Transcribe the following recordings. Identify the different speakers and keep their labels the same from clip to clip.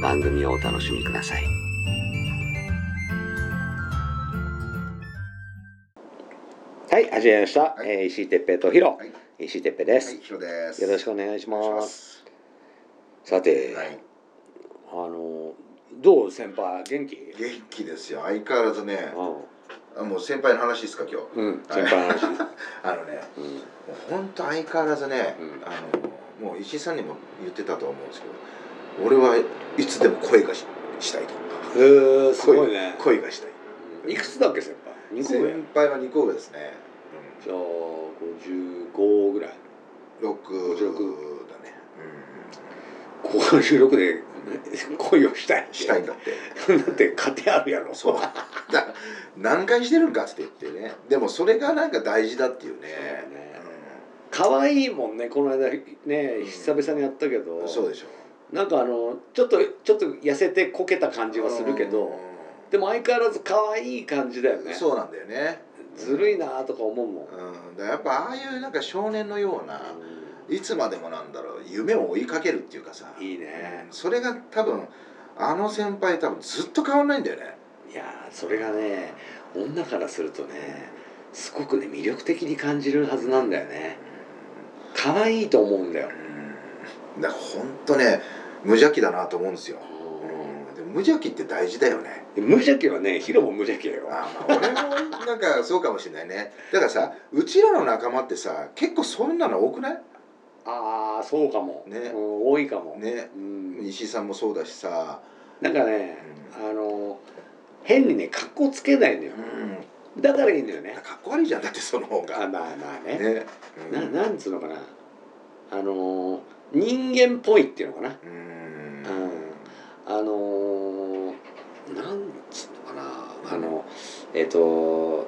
Speaker 1: 番組をお楽しみください。はい、始めました。
Speaker 2: はい
Speaker 1: えー石井哲平とヒロ、
Speaker 2: はい
Speaker 1: 石井哲平です、
Speaker 2: はい、です。
Speaker 1: よろしくお願いしま。
Speaker 2: ますす。
Speaker 1: さて、
Speaker 2: はい、
Speaker 1: あのどう先輩元気？
Speaker 2: 元気ですよ。相変わらずね、
Speaker 1: う
Speaker 2: あもう先輩の話ですか今日？
Speaker 1: ん、うん、先輩の話。
Speaker 2: あのね、
Speaker 1: うん、
Speaker 2: もう本当相変わらずね、
Speaker 1: うん
Speaker 2: あのもう石井さんにも言ってたと思うんですけど、俺はいつでも声がししたいと。
Speaker 1: えー、すごいね。
Speaker 2: 声声がしたい。
Speaker 1: いくつだっけ先輩？二個上？
Speaker 2: 先輩は二個上ですね。
Speaker 1: じゃあ五十五ぐらい。
Speaker 2: 六
Speaker 1: 56
Speaker 2: だね。
Speaker 1: 五十六で恋をしたい。
Speaker 2: うん。したいんだって。
Speaker 1: だって家庭あるやろ。
Speaker 2: そう。だ何回してるんかって言ってね。でもそれがなんか大事だっていうね。
Speaker 1: そうだね可愛いもんねこの間ね久々にやったけ
Speaker 2: う
Speaker 1: ど
Speaker 2: ん、そうでしょ。
Speaker 1: なんかあのちょっとちょっと痩せてこけた感じはするけど、でも相変わらず可愛い感じだよね。
Speaker 2: そうなんだよね。
Speaker 1: ずるいなとか思うもん、
Speaker 2: うん、だやっぱああいうなんか少年のようないつまでもなんだろう夢を追いかけるっていうかさ。
Speaker 1: いいね。
Speaker 2: うん。それが多分あの先輩多分ずっと変わんないんだよね。
Speaker 1: いやーそれがね女からするとねすごくね魅力的に感じるはずなんだよね。可愛いと思うんだよ、
Speaker 2: うん。だからほんとね無邪気だなと思うんですよ、うん、でも無邪気って大事だよね。
Speaker 1: 無邪気はねヒロも無邪気だよ。
Speaker 2: あまあ俺もなんかそうかもしれないね。だからさうちらの仲間ってさ結構そんなの多くない？
Speaker 1: ああそうかも、
Speaker 2: ね。
Speaker 1: うん多いかも、
Speaker 2: ね。
Speaker 1: うん、
Speaker 2: 石井さんもそうだしさ、
Speaker 1: なんかね、あの変にね格好つけないのよ。
Speaker 2: うん、
Speaker 1: だからいいんだよね。
Speaker 2: かっこ悪いじゃん。だってその方が。
Speaker 1: あまあまあね。
Speaker 2: ね、うん
Speaker 1: ななんつうのかな。あの人間っぽいっていうのかな、
Speaker 2: うん。
Speaker 1: うん、あのなんつうのかな。あのえっ、と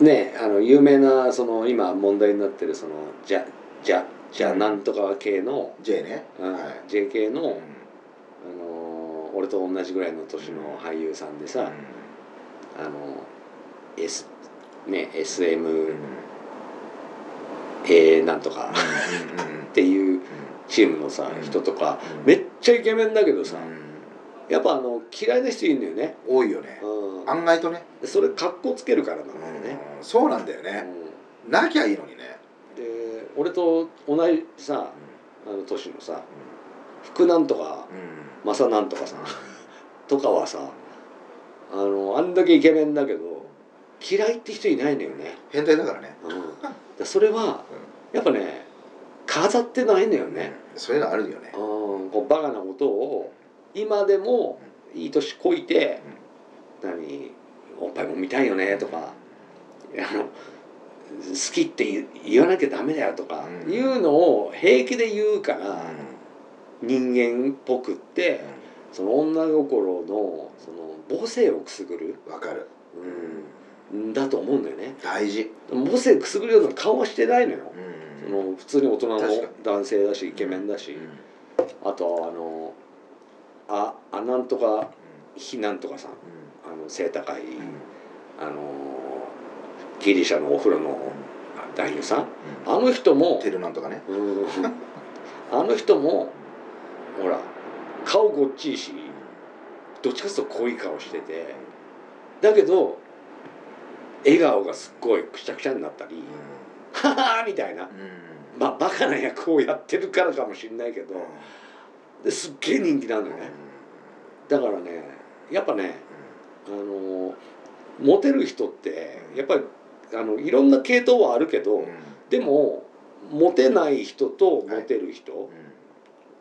Speaker 1: ねあの有名なその今問題になってるそのじゃじゃじゃなんとか系の、
Speaker 2: J ね、
Speaker 1: うん。
Speaker 2: はい。
Speaker 1: JK の、
Speaker 2: うん。
Speaker 1: あの俺と同じぐらいの年の俳優さんでさ、あの S ね SMA なんとかっていうチームのさ、
Speaker 2: うん。
Speaker 1: 人とか
Speaker 2: うん。
Speaker 1: めっちゃイケメンだけどさ、
Speaker 2: うん。
Speaker 1: やっぱあの嫌いな人いるんだよね、
Speaker 2: 多いよね。
Speaker 1: うん、
Speaker 2: 案外とね、
Speaker 1: でそれ格好つけるからなん。だよね、
Speaker 2: うんそうなんだよね、なきゃいいのにね、
Speaker 1: うんで俺と同じさあの年のさ福なんとか
Speaker 2: うん。
Speaker 1: 正なんとかさとかはさあのあんだけイケメンだけど嫌いって人いないのよね、
Speaker 2: 変態だからね、
Speaker 1: うん、でそれはやっぱね飾ってないのよね、
Speaker 2: そういうのあるよね。
Speaker 1: うん、こうバカなことを今でもいい年こいて「何おっぱいも見たいよね」とか「あの好きって言言わなきゃダメだよ」とか
Speaker 2: うん。
Speaker 1: いうのを平気で言うか
Speaker 2: うん。
Speaker 1: ら人間っぽくってその女心のその母性をくすぐる、
Speaker 2: うんわかる。
Speaker 1: うん、だと思うんだよね。
Speaker 2: 大事、
Speaker 1: 母性くすぐるような顔はしてないのよ。
Speaker 2: うん。
Speaker 1: その普通に大人の男性だしイケメンだし。あとはあのああなんとかひなんとかさん。あの背高いあのギリシャのお風呂の男優さん。あの人も
Speaker 2: テルなんとかね。
Speaker 1: うん。あの人も ほら顔ごっちいしどっちかというと濃い顔してて。だけど笑顔がすっごいくちゃくちゃになったり「ははーみたいな、
Speaker 2: うん。
Speaker 1: まあ、バカな役をやってるからかもしれないけどですっげえ人気なのよね。だからねやっぱねあのモテる人ってやっぱりあのいろんな系統はあるけど、
Speaker 2: うん。
Speaker 1: でもモテない人とモテる人、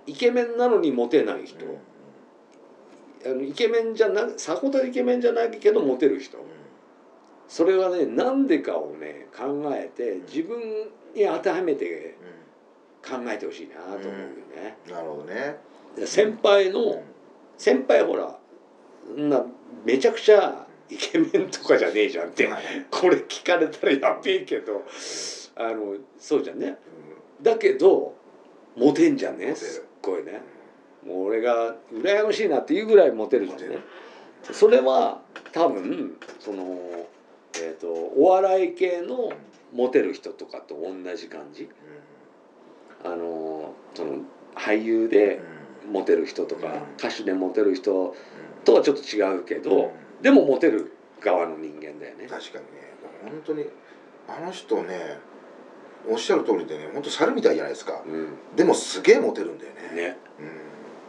Speaker 1: イケメンなのにモテない人、あのイケメンじゃなさほどイケメンじゃないけどモテる人それはねなんでかをね考えて自分に当てはめて考えてほしいなと思うよね。
Speaker 2: なるほどね。
Speaker 1: で先輩の先輩ほらなめちゃくちゃイケメンとかじゃねえじゃんって
Speaker 2: はい。
Speaker 1: これ聞かれたらやべえけどあのそうじゃんね。だけどモテんじゃんねすっごいね。もう俺が羨ましいなっていうぐらいモテるじゃんねそれは多分そのえっ、とお笑い系のモテる人とかと同じ感じ？あのその俳優でモテる人とか
Speaker 2: うん。
Speaker 1: 歌手でモテる人とはちょっと違うけどでもモテる側の人間だよね。
Speaker 2: 確かにね。本当にあの人ねおっしゃる通りでね本当猿みたいじゃないですか。
Speaker 1: うん。
Speaker 2: でもすげえモテるんだよね。
Speaker 1: ね、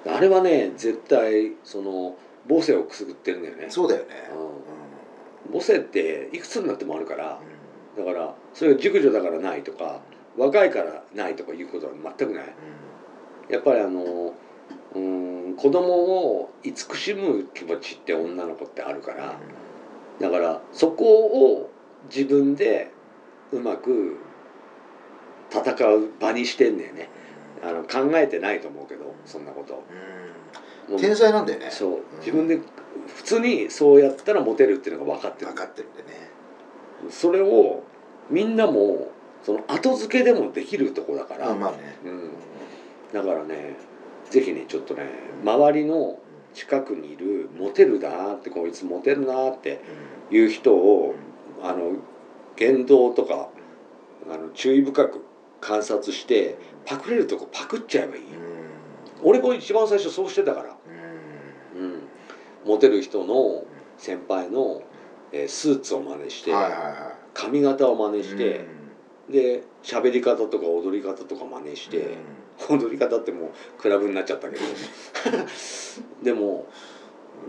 Speaker 2: う
Speaker 1: あれはね絶対その母性をくすぐってるんだよね。
Speaker 2: ん、そうだよね。
Speaker 1: うん、母性っていくつになってもあるから
Speaker 2: う
Speaker 1: だからそれが熟女だからないとか若いからないとかいうことは全くない。やっぱりあのうん子供を慈しむ気持ちって女の子ってあるからだからそこを自分でうまく戦う場にしてんだよね。あの考えてないと思うけどそんなこと。もう
Speaker 2: 天才なんだよね。
Speaker 1: そう。自分で普通にそうやったらモテるっていうのが分かってる。
Speaker 2: 分かってるんでね。
Speaker 1: それをみんなもその後付けでもできるとこだから、
Speaker 2: あまあね。
Speaker 1: うん、だからねぜひねちょっとね周りの近くにいるモテるなってこいつモテるなっていう人をあの言動とかあの注意深く観察してパクれるとこパクっちゃえばいいよ。俺これ一番最初そうしてたから、うん、モテる人の先輩の、えースーツを真似して、髪型を真似
Speaker 2: い
Speaker 1: して、で喋り方とか踊り方とか真似して、踊り方ってもうクラブになっちゃったけど。でも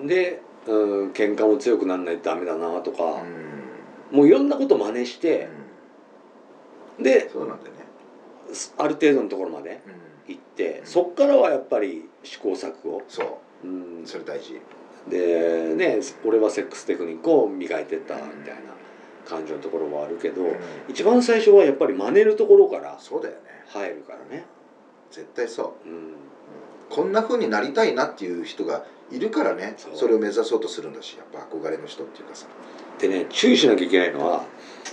Speaker 1: で、うん、喧嘩も強くならないとダメだなとか、もういろんなこと真似して、で
Speaker 2: そうなんだよね。
Speaker 1: ある程度のところまで行ってそっからはやっぱり試行錯誤、
Speaker 2: そう。
Speaker 1: うん、
Speaker 2: それ大事
Speaker 1: でね俺はセックステクニックを磨いてったみたいな感じのところはあるけど、一番最初はやっぱり真似るところから
Speaker 2: そうだよね。
Speaker 1: 入るからね。
Speaker 2: 絶対そう。
Speaker 1: うん。
Speaker 2: こんな風になりたいなっていう人がいるからね
Speaker 1: そ
Speaker 2: れを目指そうとするんだしやっぱ憧れの人っていうかさ。
Speaker 1: でね注意しなきゃいけないのは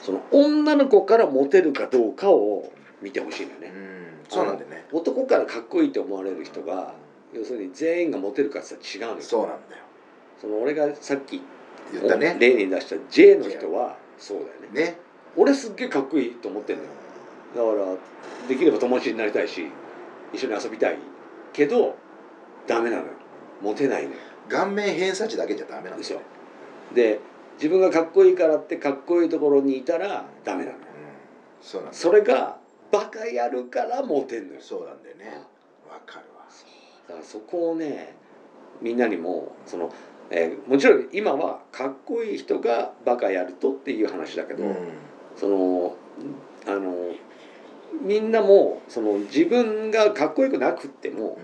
Speaker 1: その女の子からモテるかどうかを見てほしいのよね、
Speaker 2: うんそうなんだよね。
Speaker 1: 男からかっこいいと思われる人が要するに全員がモテるかって言ったら違うのよ。
Speaker 2: そうなんだよ
Speaker 1: その俺がさっき
Speaker 2: 言ったね。
Speaker 1: 例に出した J の人はそうだよね。
Speaker 2: ね。
Speaker 1: 俺すっげえかっこいいと思ってんのよ。だからできれば友達になりたいし一緒に遊びたいけどダメなのよ。モテないのよ。
Speaker 2: 顔面偏差値だけじゃダメなん
Speaker 1: ですよ。
Speaker 2: よ
Speaker 1: で自分がかっこいいからってかっこいいところにいたらダメなのよ。
Speaker 2: うん。そうなんだよ。
Speaker 1: それがバカやるからモテんのよ。
Speaker 2: そうなんだよね。わかるわ。
Speaker 1: だからそこをねみんなにもその、えーもちろん今はかっこいい人がバカやるとっていう話だけど、
Speaker 2: うん。
Speaker 1: そのあのみんなもその自分がかっこよくなくっても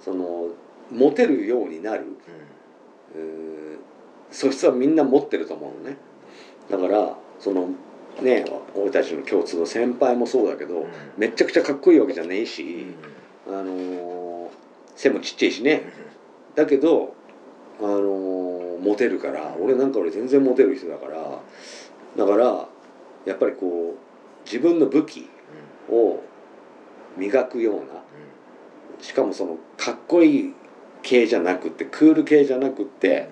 Speaker 1: そのモテるようになる。うー素質はみんな持ってると思うのね。だからそのね俺たちの共通の先輩もそうだけど、
Speaker 2: うん。
Speaker 1: めっちゃくちゃかっこいいわけじゃねえ
Speaker 2: うん。
Speaker 1: し、あのー背もちっちゃいしね。だけど、あのーモテるから俺なんか俺全然モテる人だからだからやっぱりこう自分の武器を磨くようなしかもそのかっこいい系じゃなくってクール系じゃなくって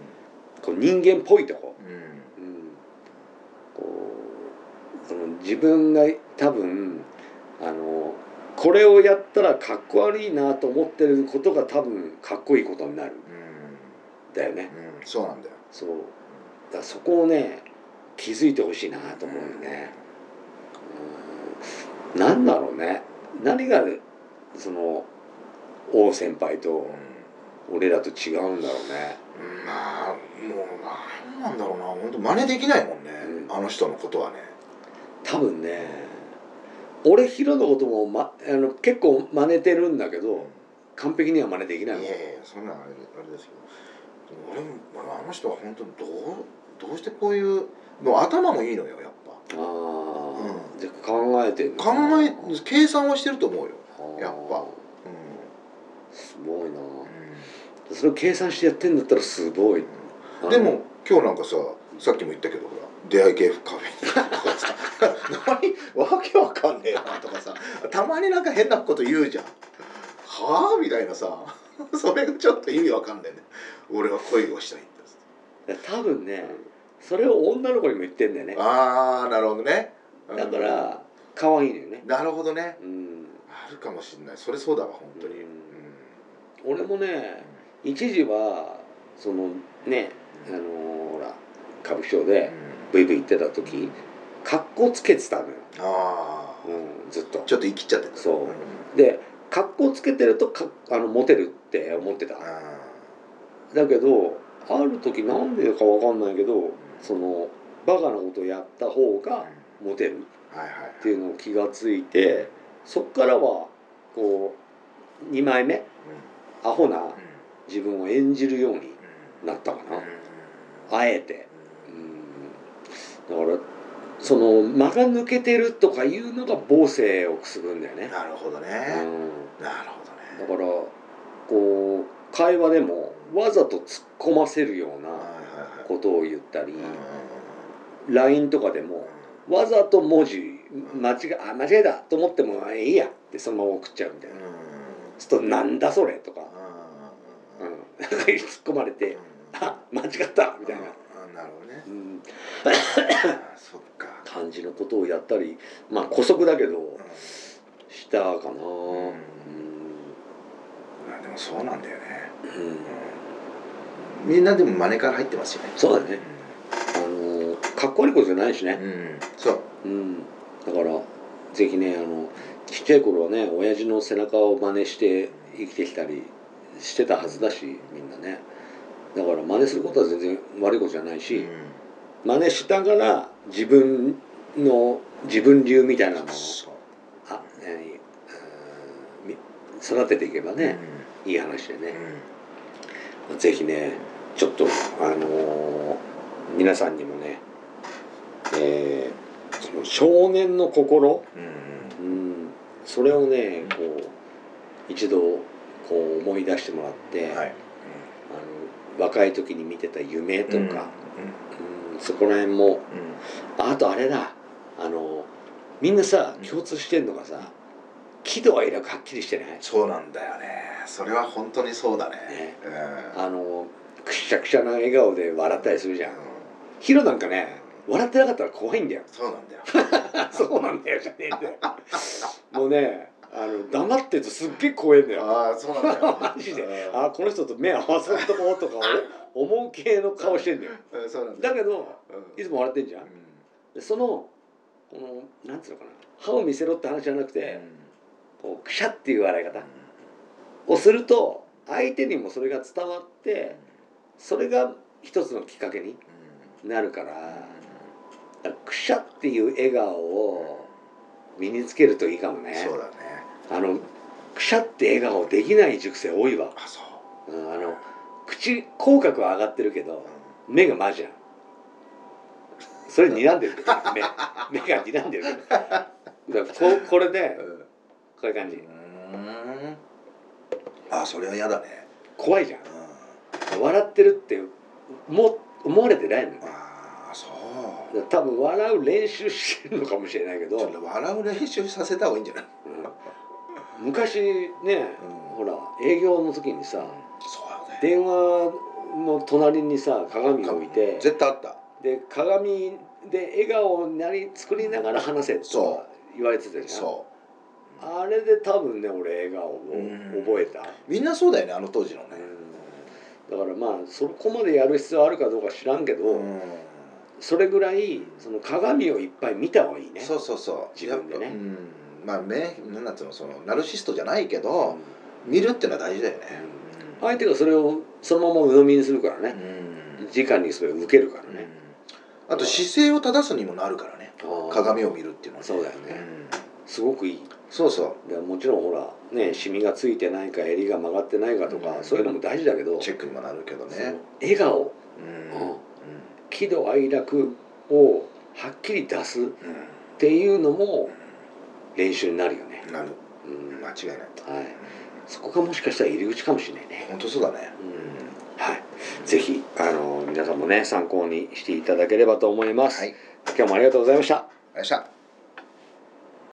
Speaker 1: こう人間っぽいとこ、
Speaker 2: うん。
Speaker 1: こうその自分が多分あのこれをやったらかっこ悪いなと思ってることが多分かっこいいことになる。んだよね。
Speaker 2: うんそうなんだよ。
Speaker 1: そう。だそこをね気づいてほしいなと思うよね。うん。なんだろうね。何がその王先輩と
Speaker 2: うん。
Speaker 1: 俺らと違うんだろうね。
Speaker 2: まあもうなんなんだろうな。本当真似できないもんね、
Speaker 1: うん。
Speaker 2: あの人のことはね。
Speaker 1: 多分ね俺ヒロのことも、ま、あの結構真似てるんだけど完璧には真似でき
Speaker 2: いや
Speaker 1: ないもん。
Speaker 2: いやそんなんあれあれですけど俺もあの人は本当にどうどうしてこういうもう頭もいいのよやっぱ。
Speaker 1: ああ、
Speaker 2: う
Speaker 1: じゃあ考えてんの
Speaker 2: 考え計算はしてると思うよ、やっぱ。う
Speaker 1: すごいな、
Speaker 2: ん。
Speaker 1: それを計算してやってんだったらすごい
Speaker 2: でも今日なんかささっきも言ったけどほら出会い系カフェにとかさ。何？わけわかんねえなとかさ。たまになんか変なこと言うじゃん。はあ？みたいなさ それがちょっと意味わかんないね。俺は恋をしたいんです
Speaker 1: 多分ねそれを女の子にも言ってんだよね。
Speaker 2: ああなるほどね。
Speaker 1: だから可愛いのよね。
Speaker 2: なるほどね。
Speaker 1: うん、
Speaker 2: あるかもしんない。それそうだわ本当に、
Speaker 1: う
Speaker 2: うん。
Speaker 1: ん俺もね一時はそのねあのーほら歌舞伎町でブイブイ行ってた時格好つけてたのよ、
Speaker 2: ああ
Speaker 1: うん、ずっと。
Speaker 2: ちょっと生きちゃってた。
Speaker 1: そうん。で格好つけてるとかあのモテるって思ってた。
Speaker 2: あ
Speaker 1: だけどある時なんでかわかんないけどそのバカなことをやった方
Speaker 2: あ
Speaker 1: がモテるっていうのを気がついてそっからはこう2枚目アホな自分を演じるようになったかな。あえて。うん。だからその間が抜けてるとかいうのが母性をくすぐんだよね、
Speaker 2: なるほどね、
Speaker 1: うん、
Speaker 2: なるほどね。
Speaker 1: だからこう会話でもわざと突っ込ませるようなことを言ったり LINE とかでもわざと文字間違えあ間違えたと思ってもあいいやってそのまま送っちゃうみたいな。
Speaker 2: うん。
Speaker 1: ちょっとなんだそれとか、
Speaker 2: うん
Speaker 1: うん、突っ込まれてあ間違ったみたいな、
Speaker 2: うんなるほどね。
Speaker 1: うん、
Speaker 2: あそっか
Speaker 1: 感じのことをやったりまあ姑息だけど
Speaker 2: うん。
Speaker 1: したかな。うん。
Speaker 2: あでもそうなんだよね。
Speaker 1: うん。
Speaker 2: みんなでも真似から入ってますよね。
Speaker 1: そうだね。あのかっこ悪いことじゃないしね、
Speaker 2: うん。そう。
Speaker 1: うん、だからぜひねあのちっちゃい頃はね親父の背中を真似して生きてきたりしてたはずだしみんなね。だから真似することは全然悪いことじゃないし、
Speaker 2: うん
Speaker 1: 真似しながら自分の自分流みたいなのをあ、えーみ育てていけばね、いい話で
Speaker 2: うん。
Speaker 1: ね、ぜひねちょっとあのー皆さんにもね、えーその少年の心、
Speaker 2: うん。
Speaker 1: うん、それをねこう一度こう思い出してもらって、
Speaker 2: はい。
Speaker 1: あの若い時に見てた夢とか、
Speaker 2: うん。
Speaker 1: うんそこら辺も。
Speaker 2: うん。
Speaker 1: あとあれだ。あのみんなさ共通してんのがさ喜怒哀楽はっきりしてない？
Speaker 2: そうなんだよね。それは本当にそうだね。
Speaker 1: ね。
Speaker 2: うん。
Speaker 1: あのくしゃくしゃな笑顔で笑ったりするじゃん。ヒロなんかね笑ってなかったら怖いんだよ。
Speaker 2: そうなんだよ。
Speaker 1: そうなんだよじゃねえんだよ。もうねあの黙ってるとすっげえ怖いんだよ。
Speaker 2: ああそうなんだよ。
Speaker 1: マジで。
Speaker 2: うん。
Speaker 1: あこの人と目合わせるとこうとか お思う系の顔してんだよ。
Speaker 2: うんそうなんだよ。
Speaker 1: だけど
Speaker 2: うん。
Speaker 1: いつも笑ってんじゃん。でそのこのなんつうのかな。歯を見せろって話じゃなくてこうくしゃっていう笑い方。をすると相手にもそれが伝わってそれが一つのきっかけになるからだからくしゃっていう笑顔を身につけるといいかもね。
Speaker 2: そうだね
Speaker 1: あのくしゃって笑顔できない塾生多いわ、
Speaker 2: あそう。
Speaker 1: うん、あの口口角は上がってるけど目がマジやん。それ睨んでるけど 目。目が睨んでるけど。ここれで
Speaker 2: うん。
Speaker 1: こういう感じ。
Speaker 2: うん。あそれは嫌だね。
Speaker 1: 怖いじゃ
Speaker 2: うん。
Speaker 1: ん笑ってるっても思われてないのよ。
Speaker 2: ああそう。
Speaker 1: 多分笑う練習してるのかもしれないけど、
Speaker 2: 笑う練習させた方がいいんじゃない？
Speaker 1: うん昔ね
Speaker 2: うん。
Speaker 1: ほら営業の時にさ
Speaker 2: ね。
Speaker 1: 電話の隣にさ鏡を置いて
Speaker 2: 絶対あった。
Speaker 1: で鏡で笑顔になり作りながら話せ
Speaker 2: そ
Speaker 1: と言われてたじゃん。
Speaker 2: そ
Speaker 1: あれで多分ね俺笑顔を
Speaker 2: うん。
Speaker 1: 覚えた、
Speaker 2: うみんなそうだよねあの当時のね。
Speaker 1: だからまあそこまでやる必要あるかどうか知らんけど、
Speaker 2: うん。
Speaker 1: それぐらいその鏡をいっぱい見た方がいいね。
Speaker 2: そうそうそう。
Speaker 1: 自分でね。
Speaker 2: うんまあねなんつうのそのナルシストじゃないけど見るってのは大事だよね。
Speaker 1: 相手がそれをそのまま鵜呑みにするから
Speaker 2: う
Speaker 1: ね
Speaker 2: ん。
Speaker 1: 直にそれを受けるから
Speaker 2: うん。
Speaker 1: ね
Speaker 2: あと姿勢を正すにもなるからね。鏡を見るっていうのは
Speaker 1: そうだよね。
Speaker 2: ん。
Speaker 1: すごくいい。
Speaker 2: そうそう。
Speaker 1: でもちろんほらねシミがついてないか襟が曲がってないかとか、
Speaker 2: うん。
Speaker 1: そういうのも大事だけど
Speaker 2: チェックにもなるけどね。
Speaker 1: 笑顔。
Speaker 2: うん。
Speaker 1: うん。喜怒哀楽をはっきり出すっていうのも練習になるよね。
Speaker 2: う、んなる。
Speaker 1: うん。
Speaker 2: 間違いない
Speaker 1: はい、そこがもしかしたら入り口かもしれないね、
Speaker 2: 本当そうだね。
Speaker 1: はい、ぜひあの皆さんもね参考にしていただければと思います、
Speaker 2: はい。
Speaker 1: 今日もありがとうございました。
Speaker 2: よっしゃ